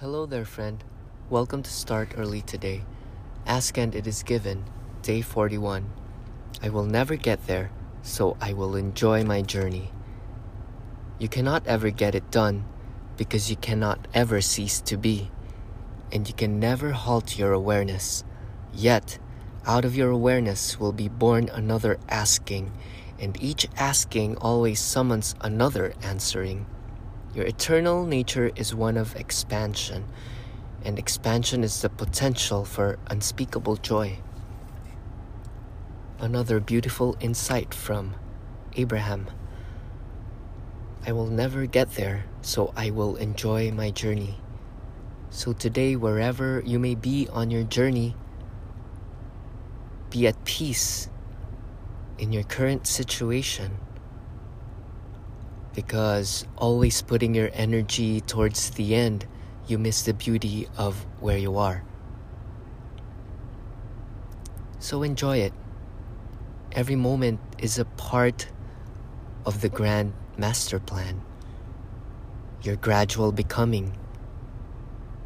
Hello there, friend. Welcome to Start Early Today. Ask and it is given, day 41. I will never get there, so I will enjoy my journey. You cannot ever get it done because you cannot ever cease to be, and you can never halt your awareness. Yet, out of your awareness will be born another asking, and each asking always summons another answering. Your eternal nature is one of expansion, and expansion is the potential for unspeakable joy. Another beautiful insight from Abraham. I will never get there, so I will enjoy my journey. So today, wherever you may be on your journey, be at peace in your current situation because always putting your energy towards the end, you miss the beauty of where you are. So enjoy it. Every moment is a part of the grand master plan. Your gradual becoming,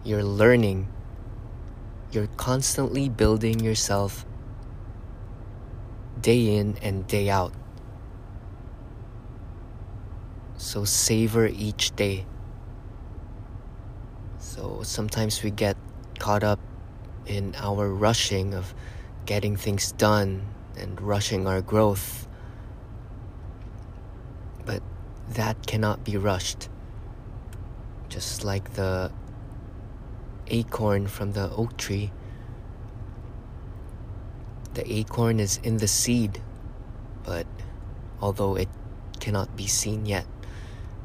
your learning, you're constantly building yourself day in and day out. So savor each day. So sometimes we get caught up in our rushing of getting things done and rushing our growth. But that cannot be rushed. Just like the acorn from the oak tree. The acorn is in the seed, but although it cannot be seen yet,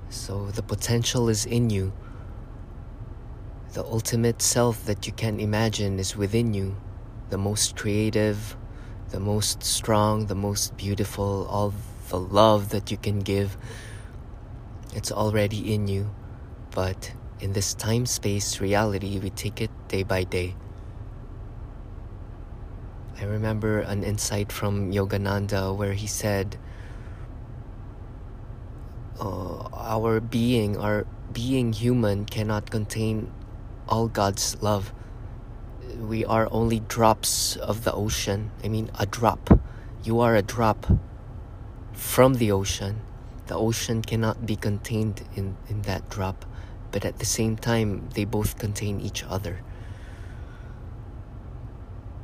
so the potential is in you. The ultimate self that you can imagine is within you. The most creative, the most strong, the most beautiful, all the love that you can give. It's already in you. But in this time space reality, we take it day by day. I remember an insight from Yogananda where he said, uh, our being, our being human, cannot contain all God's love. We are only drops of the ocean. I mean, a drop. You are a drop from the ocean. The ocean cannot be contained in, in that drop, but at the same time, they both contain each other.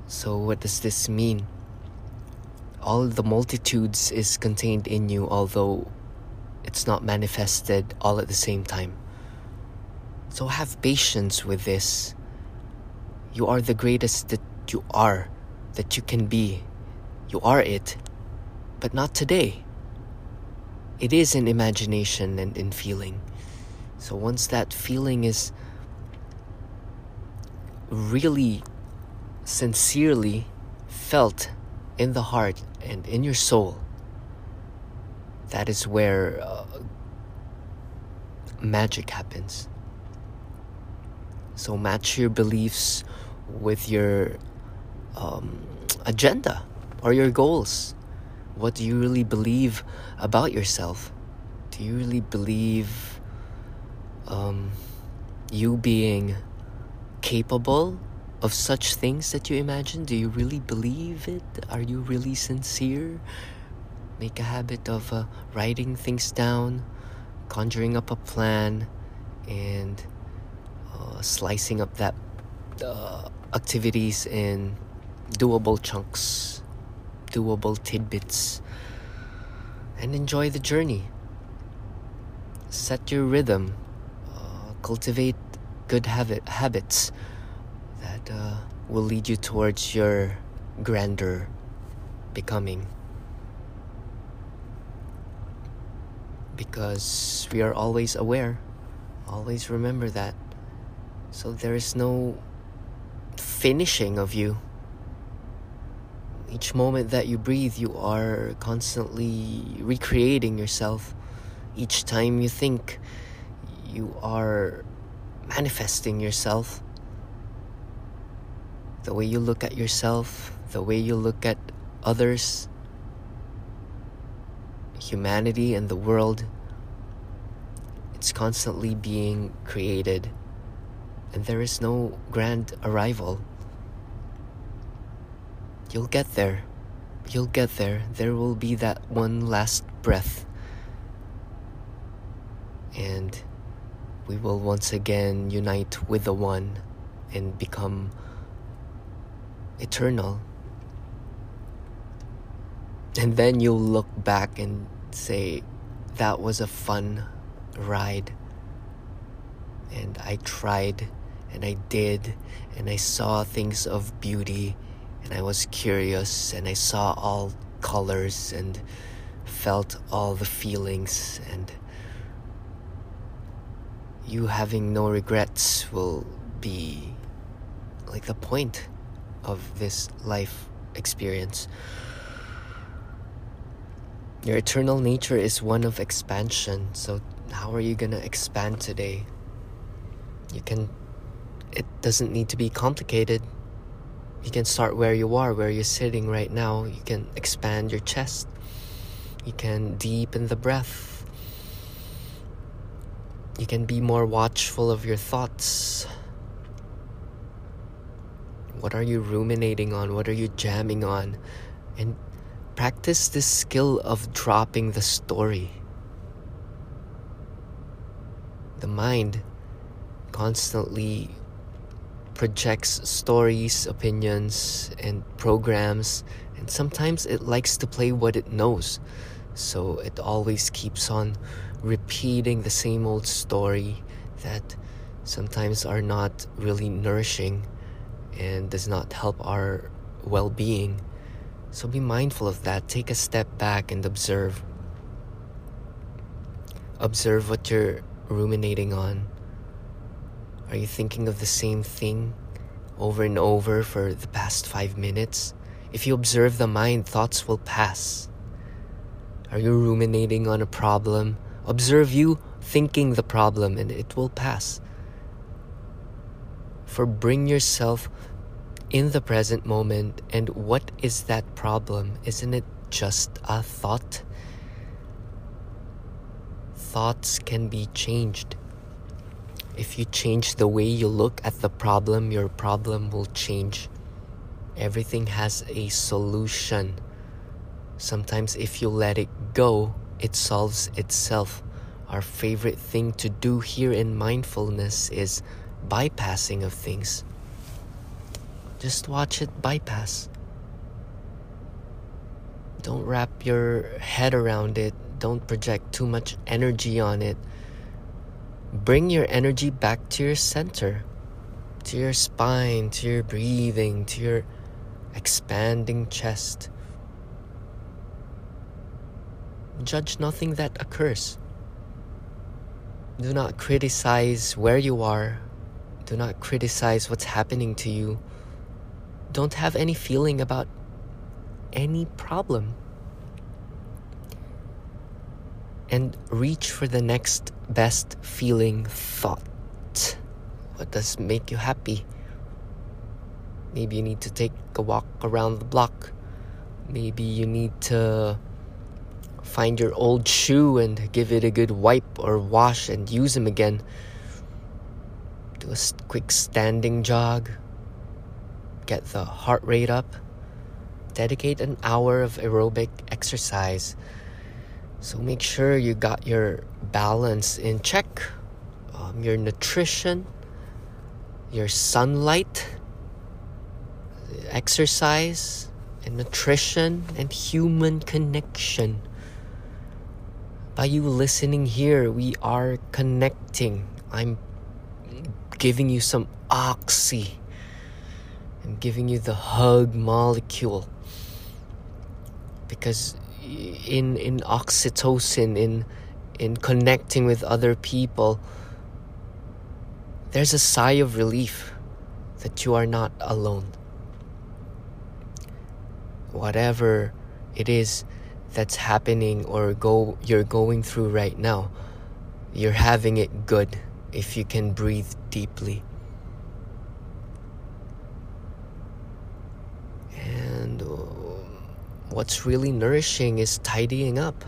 So, what does this mean? All the multitudes is contained in you, although it's not manifested all at the same time. So have patience with this. You are the greatest that you are, that you can be. You are it, but not today. It is in imagination and in feeling. So once that feeling is really sincerely felt in the heart and in your soul, that is where uh, magic happens. So match your beliefs with your um, agenda or your goals. What do you really believe about yourself? Do you really believe um, you being capable of such things that you imagine? Do you really believe it? Are you really sincere? Make a habit of uh, writing things down, conjuring up a plan, and uh, slicing up that uh, activities in doable chunks, doable tidbits, and enjoy the journey. Set your rhythm, uh, cultivate good habit habits that uh, will lead you towards your grander becoming. Because we are always aware. Always remember that. So there is no finishing of you. Each moment that you breathe, you are constantly recreating yourself. Each time you think, you are manifesting yourself. The way you look at yourself, the way you look at others, humanity and the world, it's constantly being created and there is no grand arrival. You'll get there. You'll get there. There will be that one last breath. And we will once again unite with the One and become eternal. And then you'll look back and say, that was a fun ride. And I tried and I did and I saw things of beauty and I was curious and I saw all colors and felt all the feelings and you having no regrets will be like the point of this life experience. Your eternal nature is one of expansion, so how are you gonna expand today? You can, it doesn't need to be complicated. You can start where you are, where you're sitting right now. You can expand your chest. You can deepen the breath. You can be more watchful of your thoughts. What are you ruminating on? What are you jamming on? And practice this skill of dropping the story. The mind constantly projects stories, opinions, and programs, and sometimes it likes to play what it knows. So it always keeps on repeating the same old story that sometimes are not really nourishing and does not help our well being. So be mindful of that. Take a step back and observe. Observe what you're ruminating on. Are you thinking of the same thing over and over for the past five minutes? If you observe the mind, thoughts will pass. Are you ruminating on a problem? Observe you thinking the problem and it will pass. For bring yourself in the present moment and what is that problem? Isn't it just a thought? Thoughts can be changed. If you change the way you look at the problem, your problem will change. Everything has a solution. Sometimes, if you let it go, it solves itself. Our favorite thing to do here in mindfulness is bypassing of things. Just watch it bypass. Don't wrap your head around it. Don't project too much energy on it. Bring your energy back to your center, to your spine, to your breathing, to your expanding chest. Judge nothing that occurs. Do not criticize where you are. Do not criticize what's happening to you. Don't have any feeling about any problem. And reach for the next best feeling thought. What does make you happy? Maybe you need to take a walk around the block. Maybe you need to find your old shoe and give it a good wipe or wash and use them again. Do a quick standing jog. Get the heart rate up. Dedicate an hour of aerobic exercise. So make sure you got your balance in check, um, your nutrition, your sunlight, exercise, and nutrition, and human connection. By you listening here, we are connecting. I'm giving you some oxy. I'm giving you the hug molecule. Because in in oxytocin, in in connecting with other people, there's a sigh of relief that you are not alone. Whatever it is that's happening or go you're going through right now, you're having it good if you can breathe deeply. And uh, what's really nourishing is tidying up.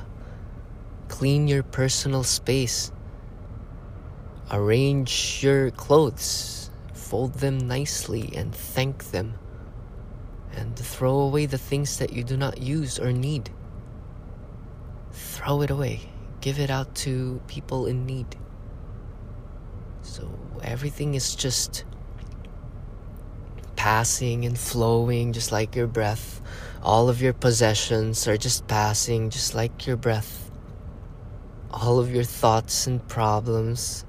Clean your personal space. Arrange your clothes. fold them nicely and thank them and throw away the things that you do not use or need. Throw it away. Give it out to people in need. So everything is just passing and flowing just like your breath. All of your possessions are just passing just like your breath. All of your thoughts and problems.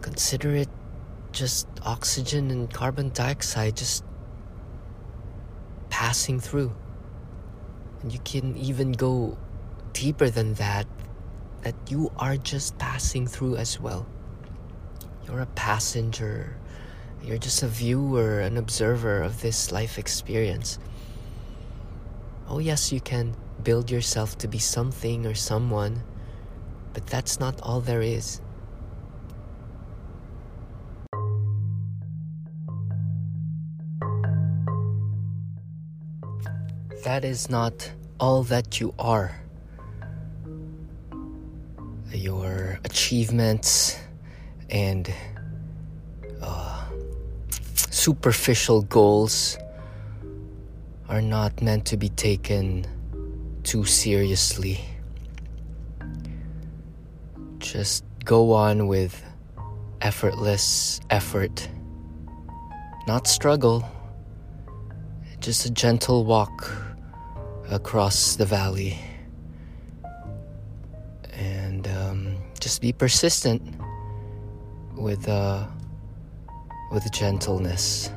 Consider it just oxygen and carbon dioxide just passing through. And you can even go deeper than that, that you are just passing through as well. You're a passenger, you're just a viewer, an observer of this life experience. Oh, yes, you can build yourself to be something or someone, but that's not all there is. That is not all that you are. Your achievements and uh, superficial goals are not meant to be taken too seriously. Just go on with effortless effort, not struggle, just a gentle walk across the valley. And um, just be persistent with uh, with gentleness.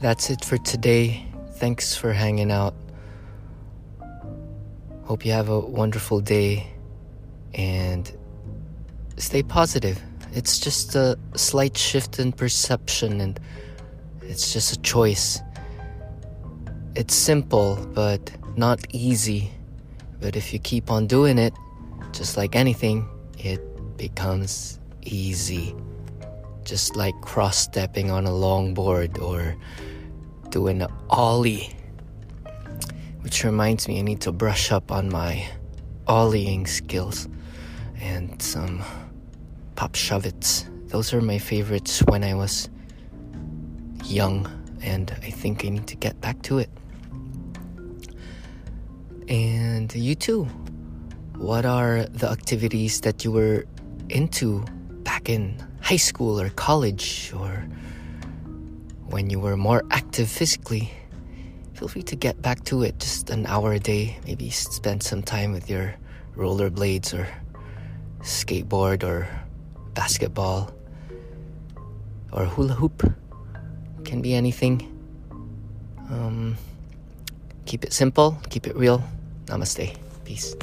That's it for today. Thanks for hanging out. Hope you have a wonderful day and stay positive. It's just a slight shift in perception and it's just a choice. It's simple, but not easy. But if you keep on doing it, just like anything, it becomes easy. Just like cross stepping on a longboard or doing an ollie. Which reminds me, I need to brush up on my ollieing skills and some pop shove-its. Those are my favorites when I was young, and I think I need to get back to it. And you too. What are the activities that you were into back in high school or college or when you were more active physically? Feel free to get back to it just an hour a day. Maybe spend some time with your rollerblades or skateboard or basketball or hula hoop. Can be anything. Um, keep it simple, keep it real. Namaste. Peace.